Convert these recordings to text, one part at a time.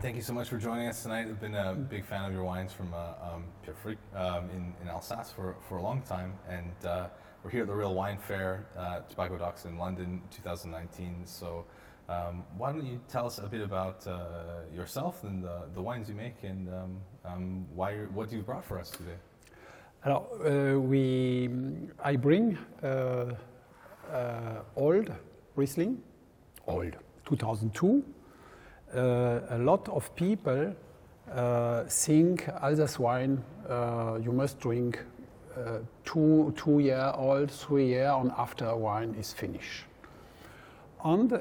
Thank you so much for joining us tonight. I've been a big fan of your wines from uh, um, Pierre Frick um, in, in Alsace for, for a long time. And uh, we're here at the Real Wine Fair, uh, Tobacco Docks in London 2019. So um, why don't you tell us a bit about uh, yourself and the, the wines you make and um, um, why what you've brought for us today? Alors, uh, we, I bring uh, old Riesling, old, 2002. Uh, a lot of people uh, think Alsace wine uh, you must drink two, two year old, three year on after wine is finished. And uh,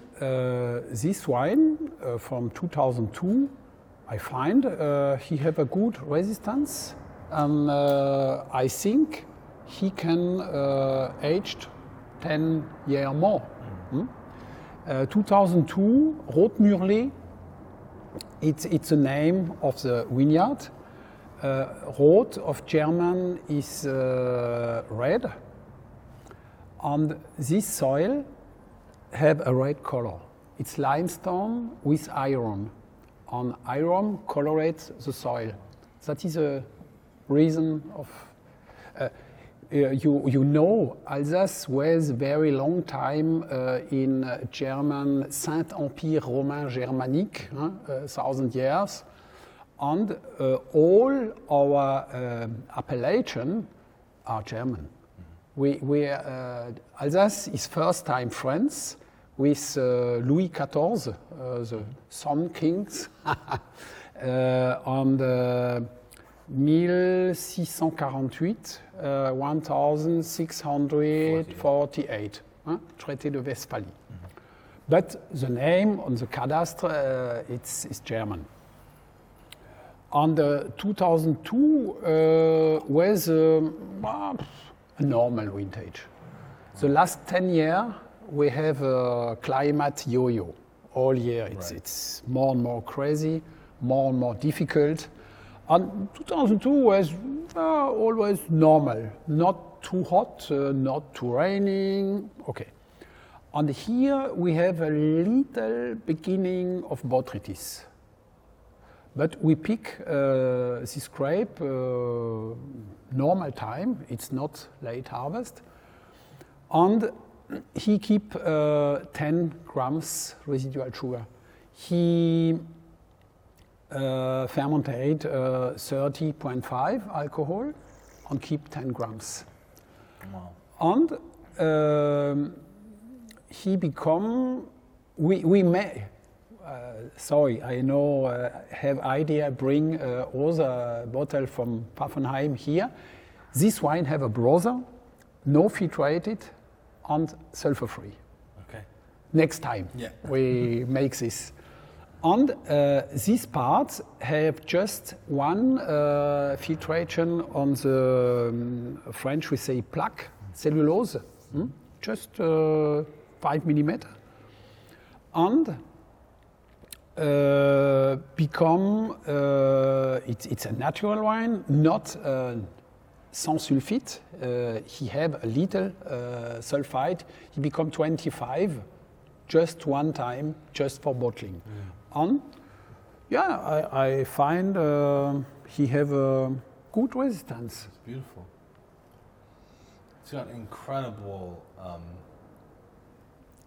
this wine uh, from 2002, I find uh, he have a good resistance, and I think he can aged 10 year more. Mm. 2002 Rotmürle, it's, it's the name of the vineyard. Uh, Rot of German is uh, red, and this soil have a red color. It's limestone with iron, and iron colorates the soil. That is a reason of. Uh, you, you know, Alsace was very long time uh, in uh, German Saint Empire Romain Germanic, huh, uh, thousand years, and uh, all our uh, appellation are German. We, we, Alsace is first time France with Louis XIV, the Sun Kings, and 1648, uh, 1648, huh? Traité de Westphalie. Mm -hmm. But the name on the cadastre, uh, it's, it's German. On the 2002 uh, was um, a normal vintage. The last 10 years, we have a climate yo-yo. All year, it's, right. it's more and more crazy, more and more difficult. And 2002 was uh, always normal, not too hot, uh, not too raining. Okay. And here we have a little beginning of botrytis. But we pick uh, this grape uh, normal time, it's not late harvest. And he keep uh, 10 grams residual sugar. He uh, fermentate uh, 30.5 alcohol and keep 10 grams. Wow. And um, he become, we, we may, uh, sorry, I know, uh, have idea bring uh, other bottle from Pfaffenheim here. This wine have a brother, no filtrated and sulfur free. Okay. Next time yeah. we make this. And uh, these parts have just one uh, filtration on the um, French we say plaque, cellulose, hmm? just uh, five millimeter, and uh, become uh, it's, it's a natural wine, not uh, sans sulfite. he have a little sulfite. He become 25 just one time, just for bottling. Mm on. Yeah, I, I find uh, he have a good resistance. It's beautiful. It's got incredible, um,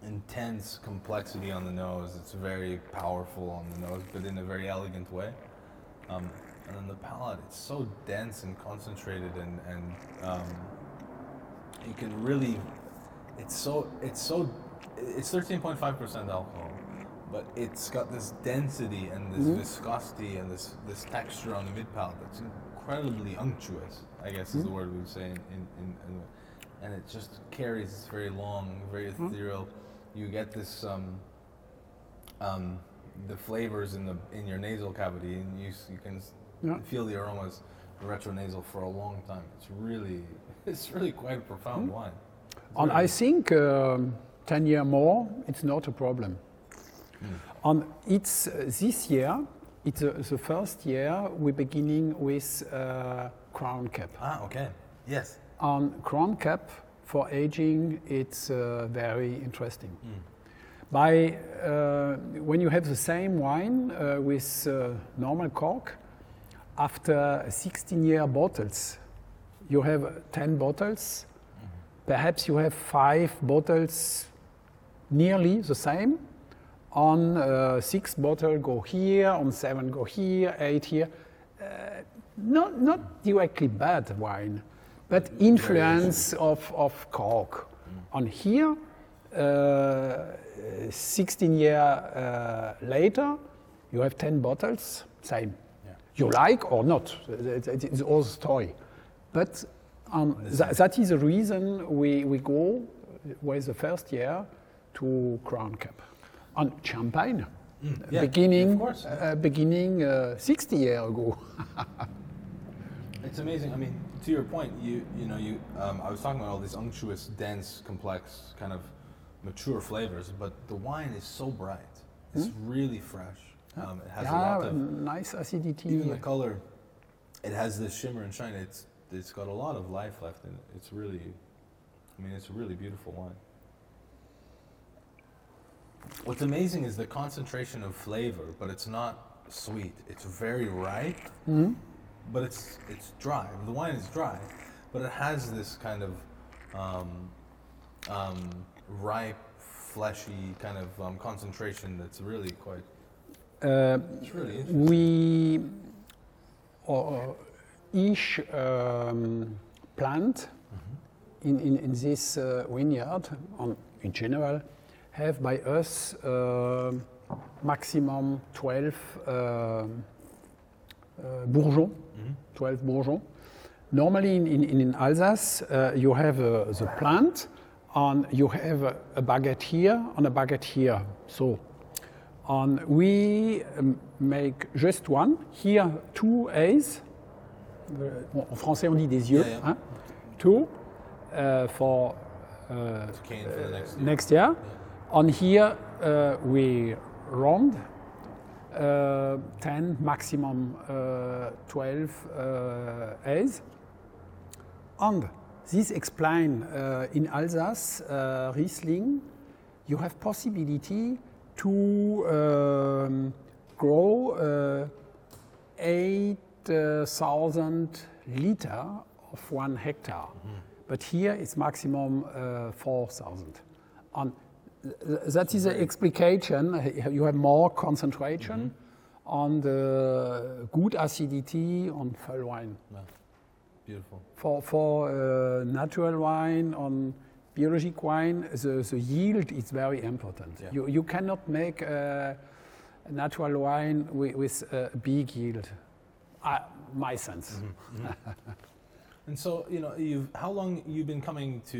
intense complexity on the nose. It's very powerful on the nose, but in a very elegant way. Um, and then the palate, it's so dense and concentrated, and and um, you can really, it's so it's so, it's thirteen point five percent alcohol but it's got this density and this mm-hmm. viscosity and this this texture on the mid palate that's incredibly unctuous. I guess mm-hmm. is the mm-hmm. word we would say in, in, in, in, and it just carries. It's very long, very mm-hmm. ethereal. You get this um, um, the flavors in the in your nasal cavity, and you you can yeah. feel the aromas retronasal for a long time. It's really it's really quite a profound mm-hmm. wine. and really I think um, ten year more, it's not a problem. Mm. And it's uh, this year, it's uh, the first year we're beginning with uh, crown cap. Ah, okay. Yes. On crown cap for aging, it's uh, very interesting. Mm. by uh, when you have the same wine uh, with uh, normal cork, after 16 year bottles, you have 10 bottles. Perhaps you have five bottles nearly the same. On uh, six bottle go here, on seven go here, eight here. Uh, not, not directly bad wine, but influence of, of cork. On here, uh, 16 year uh, later, you have 10 bottles, same. Yeah. You like or not, it- it- it's all story. But um, tha- that is the reason we, we go with the first year to Crown Cap. On Champagne, Yeah, beginning, uh, beginning uh, 60 years ago. It's amazing. I mean, to your point, you you know you um, I was talking about all these unctuous, dense, complex, kind of mature flavors, but the wine is so bright. It's really fresh. Um, it has a lot of nice acidity. even the color. It has this shimmer and shine. It's it's got a lot of life left in it. It's really, I mean, it's a really beautiful wine. What's amazing is the concentration of flavor, but it's not sweet. It's very ripe, but it's it's dry. The wine is dry, but it has this kind of um, um, ripe, fleshy kind of um, concentration that's really quite. Uh, It's really interesting. we or each um, plant in, in, in this uh, vineyard, on, in general, have by us uh, maximum 12 uh, uh, bourgeons, 12 bourgeons. Normally in, in, in Alsace, uh, you have uh, the plant, and you have a, a baguette here and a baguette here. So and we um, make just one. Here, two A's. Bon, en français, on dit des yeux. Yeah, yeah. Hein? Two uh, for uh, for next year. next year. On here, uh, we round uh, 10, maximum uh, 12 uh, A's. And this explain uh, in Alsace, uh, Riesling, you have possibility to um, grow uh, 8,000 liter of one hectare. But here it's maximum uh, 4,000. And that is the explication. You have more concentration on the good acidity on full wine. Yeah. Beautiful. For, for uh, natural wine, on biologic wine, the, the yield is very important. Yeah. You, you cannot make uh, a natural wine with, with a big yield, uh, my sense. And so, you know, you've how long you've been coming to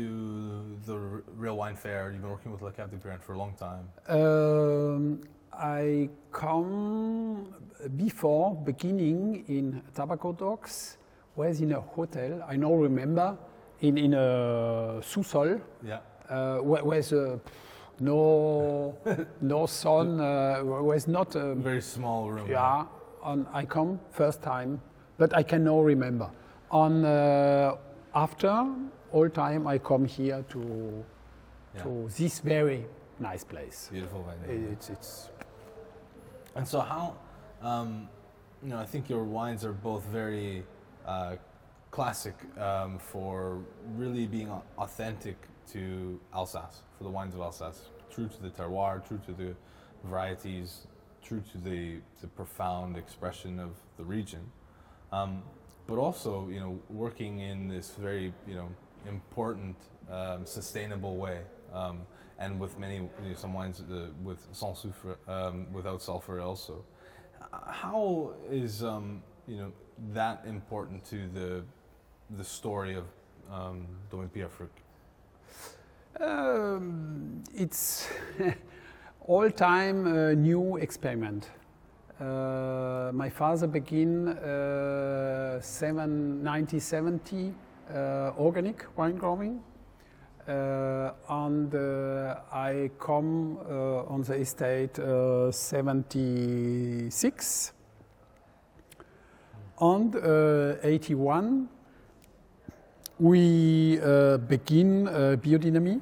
the R- Real Wine Fair? You've been working with Les Caves de Pyrene for a long time. Um, I come before beginning in Tobacco Docks, was in a hotel, I now remember, in, in a sous-sol, Yeah. uh, where was uh, no, no sun, uh, was not, A uh, very small room. yeah, and I come first time, but I can now remember. On uh, after all time, I come here to, Yeah. to this very nice place. Beautiful wine. It's, it's And so, how, um, you know, I think your wines are both very uh, classic um, for really being authentic to Alsace, for the wines of Alsace, true to the terroir, true to the varieties, true to the, the profound expression of the region. Um, but also, you know, working in this very, you know, important, um, sustainable way, um, and with many, you know, some wines uh, with sans soufre, um, without sulfur also. How is, um, you know, that important to the, the story of um, Domaine Pierre Frick? It's all time new experiment. Uh, my father began uh, seven, 1970 uh, organic wine growing. Uh, and I come on the estate uh, 76 and uh, 81 we uh, begin uh, biodynamy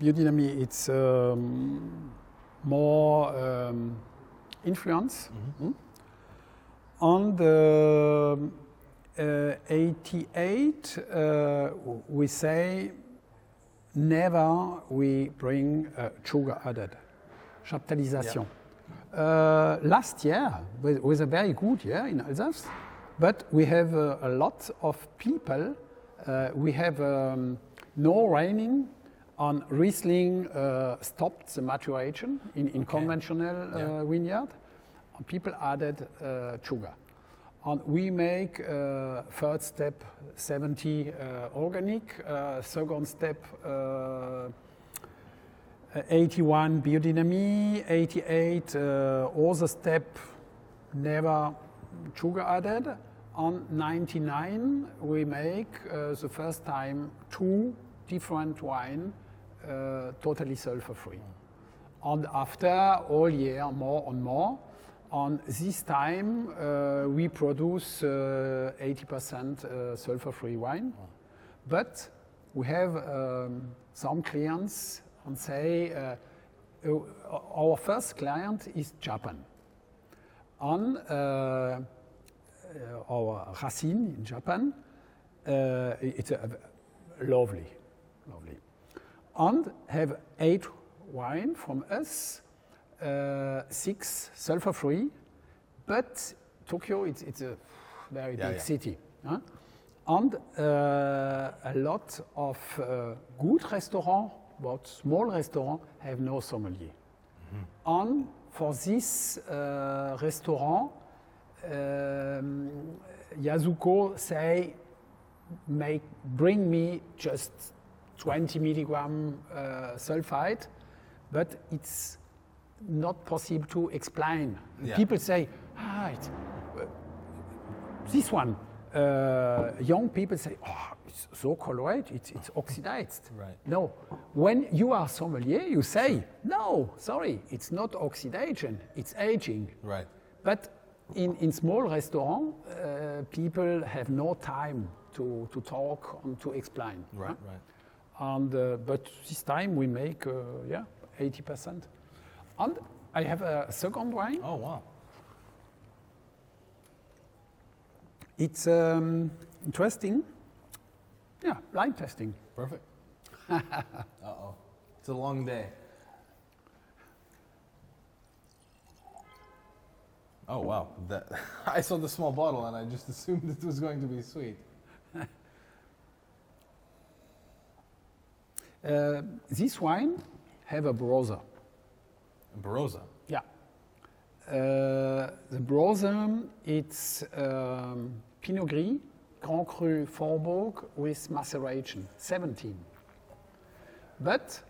biodynamic, it's um, more um, influence. Mm. On the uh, 88, uh, we say never we bring uh, sugar added, chaptalisation. Uh, last year was, was a very good year in Alsace, but we have uh, a lot of people. Uh, we have um, no raining on Riesling uh, stopped the maturation in, in conventional uh, Yeah. vineyard. People added uh, sugar. And we make uh, third step 70 uh, organic, uh, second step uh, 81 biodynamie, 88 uh, other step never sugar added. On 99 we make uh, the first time two different wine uh, totally sulfur free. And after all year more and more, on this time uh, we produce uh, 80% uh, sulfur free wine. But we have um, some clients and say uh, uh, our first client is Japan. On uh, uh, our Racine in Japan, uh, it's a, lovely, lovely. And have eight wine from us, uh, six sulfur free, but Tokyo it's, it's a very Yeah, big yeah. city. huh? And uh, a lot of uh, good restaurants, but small restaurants have no sommelier. And for this uh, restaurant, um, Yasuko say, make, bring me just 20 milligram uh, sulfite, but it's not possible to explain. Yeah. People say, ah, it's, uh, this one. Uh, young people say, oh, it's so colored, it's, it's oxidized. Right. No, when you are sommelier, you say, no, sorry, it's not oxidation, it's aging. Right. But in, in small restaurant, uh, people have no time to, to talk and to explain. Right. huh? Right. And, uh, but this time we make, uh, yeah, 80%. And I have a second wine. Oh wow. It's um, interesting. Yeah, blind testing. Perfect. uh oh. It's a long day. Oh wow. That I saw the small bottle and I just assumed it was going to be sweet. Uh, this wine have a brother. Barossa. Yeah. Uh, the brother, it's um, Pinot Gris, Grand Cru Vorbourg with maceration, 17. But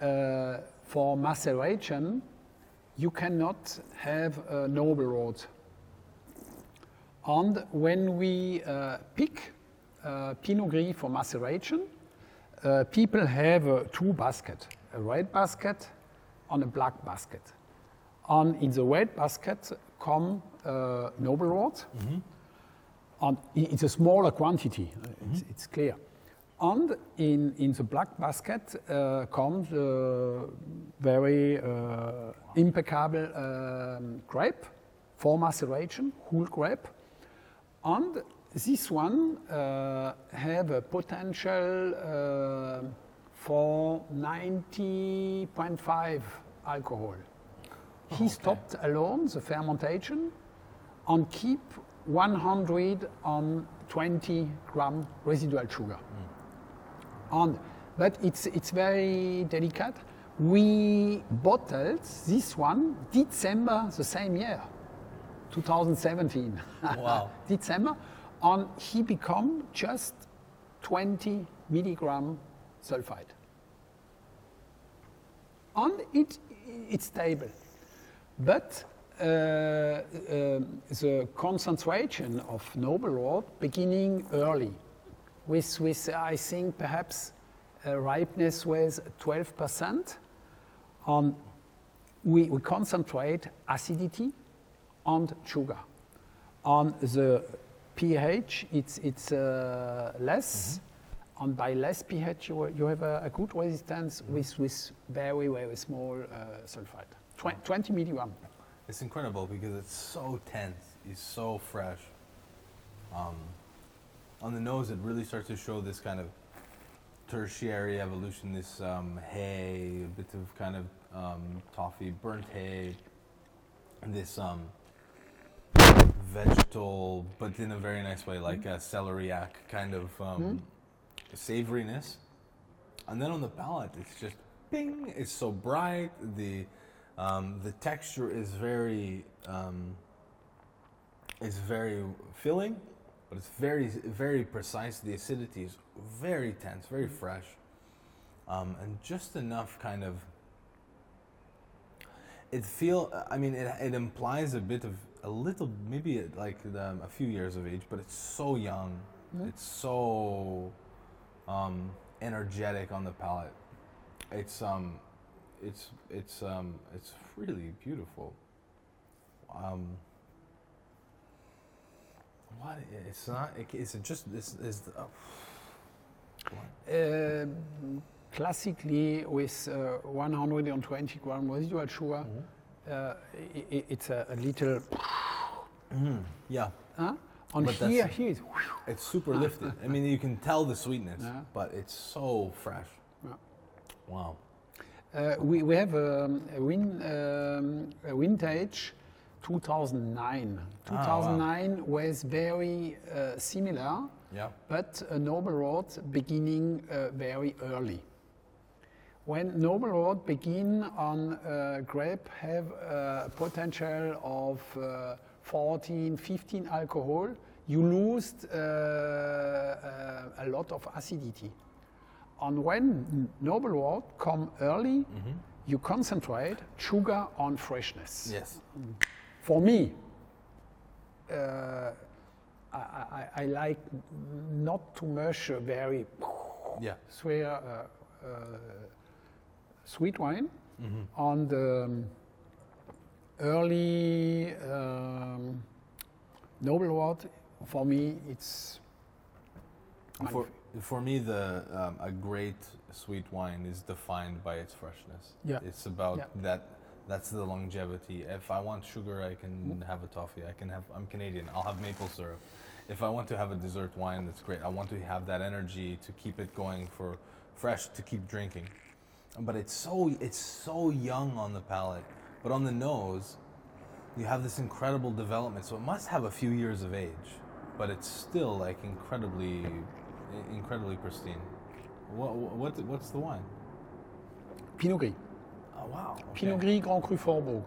uh, for maceration, you cannot have a noble rot. And when we uh, pick uh, Pinot Gris for maceration, uh, people have uh, two baskets, a red basket and a black basket. And in the red basket come uh, noble rot, and it's a smaller quantity, uh, it's, it's clear. And in, in the black basket uh, comes very uh, impeccable um, grape for maceration, whole grape. And this one uh, have a potential uh, for 90.5 alcohol. He stopped alone the fermentation and keep 120 gram residual sugar. And, but it's, it's very delicate. We bottled this one December the same year, 2017. Wow. December, and he become just 20 milligram sulfide. And it, it's stable. But uh, um, the concentration of noble rot beginning early, with, with I think perhaps a ripeness was 12%, and we, we concentrate acidity and sugar. On the pH, it's, it's uh, less, And by less pH, you, you have a, a good resistance with, with very, very small uh, sulfite. Tw- 20 milligram. It's incredible because it's so tense. It's so fresh. Um, on the nose, it really starts to show this kind of tertiary evolution. This um, hay, a bit of kind of um, toffee, burnt hay, and this um, vegetal, but in a very nice way, like a celeriac kind of um, savoriness. And then on the palate, it's just ping. It's so bright. The um, the texture is very um, it's very filling, but it's very very precise. The acidity is very tense, very fresh, um, and just enough kind of. It feel. I mean, it, it implies a bit of a little, maybe like um, a few years of age, but it's so young. It's so um, energetic on the palate. It's um, it's it's um, it's really beautiful. Um, what it's not? It, it's just this is. Uh, what? Uh, classically, with uh, 120 gram residual sugar, uh, i- i- it's a, a little. Yeah, Huh? On But here, it's, it's super lifted. I mean, you can tell the sweetness, Yeah. but it's so fresh. Yeah. Wow. Uh, we, we have um, a, win, um, a vintage 2009. Ah, wow. 2009 was very uh, similar, Yeah. but a noble rot beginning uh, very early. When noble rot begin on uh, grape have a potential of uh, 14, 15 alcohol, you lose uh, uh, a lot of acidity. And when noble rot come early, you concentrate sugar on freshness. Yes. For me, uh, I, I, I like not too much very Yeah. sweet, uh, uh, sweet wine. On the um, early um, noble rot, for me, it's For, for me, the um, a great sweet wine is defined by its freshness. Yeah. It's about Yeah. that. That's the longevity. If I want sugar, I can have a toffee. I can have. I'm Canadian. I'll have maple syrup. If I want to have a dessert wine, that's great. I want to have that energy to keep it going for fresh to keep drinking. But it's so it's so young on the palate, but on the nose, you have this incredible development. So it must have a few years of age, but it's still like incredibly, incredibly pristine. What, what what's the wine? Pinot Gris. Oh wow. Pinot Gris Grand Cru Vorbourg.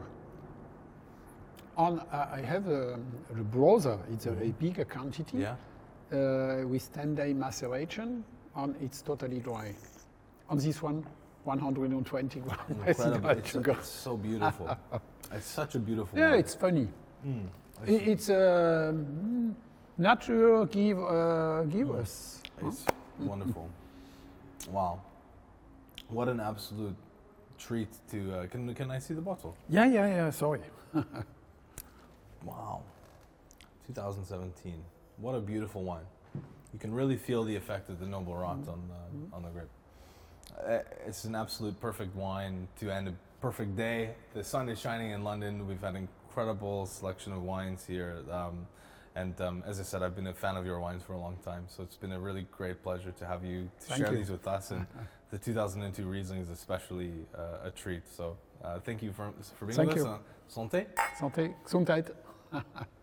On, uh, I have um, the brother, it's a, a bigger quantity Yeah. uh, with 10 day maceration, and it's totally dry. On this one, 120 gram Incredible. It's, sugar. it's so beautiful. it's such a beautiful. Yeah, wine. it's funny. Mm. It's uh, natural give uh, give us. It's wonderful. Wow. What an absolute treat to. Uh, can can I see the bottle? Yeah, yeah, yeah. Sorry. Wow. 2017. What a beautiful wine. You can really feel the effect of the noble rot on the, on the grape. Uh, it's an absolute perfect wine to end a perfect day. The sun is shining in London. We've had an incredible selection of wines here. Um, and um, as I said, I've been a fan of your wines for a long time. So it's been a really great pleasure to have you to share you. these with us. And the 2002 Riesling is especially uh, a treat. So uh, thank you for, for being Thank with you. us. Uh, Santé. Santé, Gesundheit.